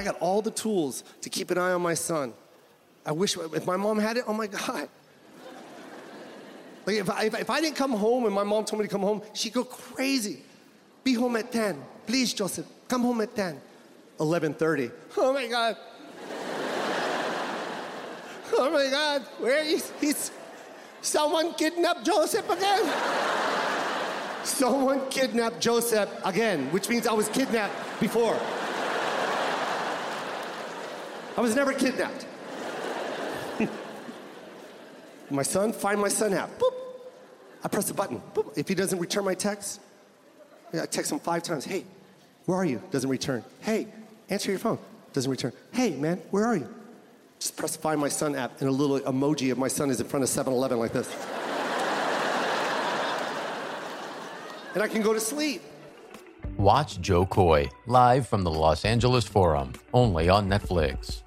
I got all the tools to keep an eye on my son. I wish if my mom had it, oh my God. Like if I, if, if I didn't come home and my mom told me to come home, she'd go crazy. Be home at 10. Please, Joseph, come home at 10. 11.30. Oh my God. oh my God, where is he's someone kidnapped Joseph again? someone kidnapped Joseph again, which means I was kidnapped before. I was never kidnapped. my son, find my son app. Boop. I press a button. Boop. If he doesn't return my text, I text him five times. Hey, where are you? Doesn't return. Hey, answer your phone. Doesn't return. Hey, man, where are you? Just press find my son app and a little emoji of my son is in front of 7 Eleven like this. and I can go to sleep. Watch Jo Koy live from the Los Angeles Forum, only on Netflix.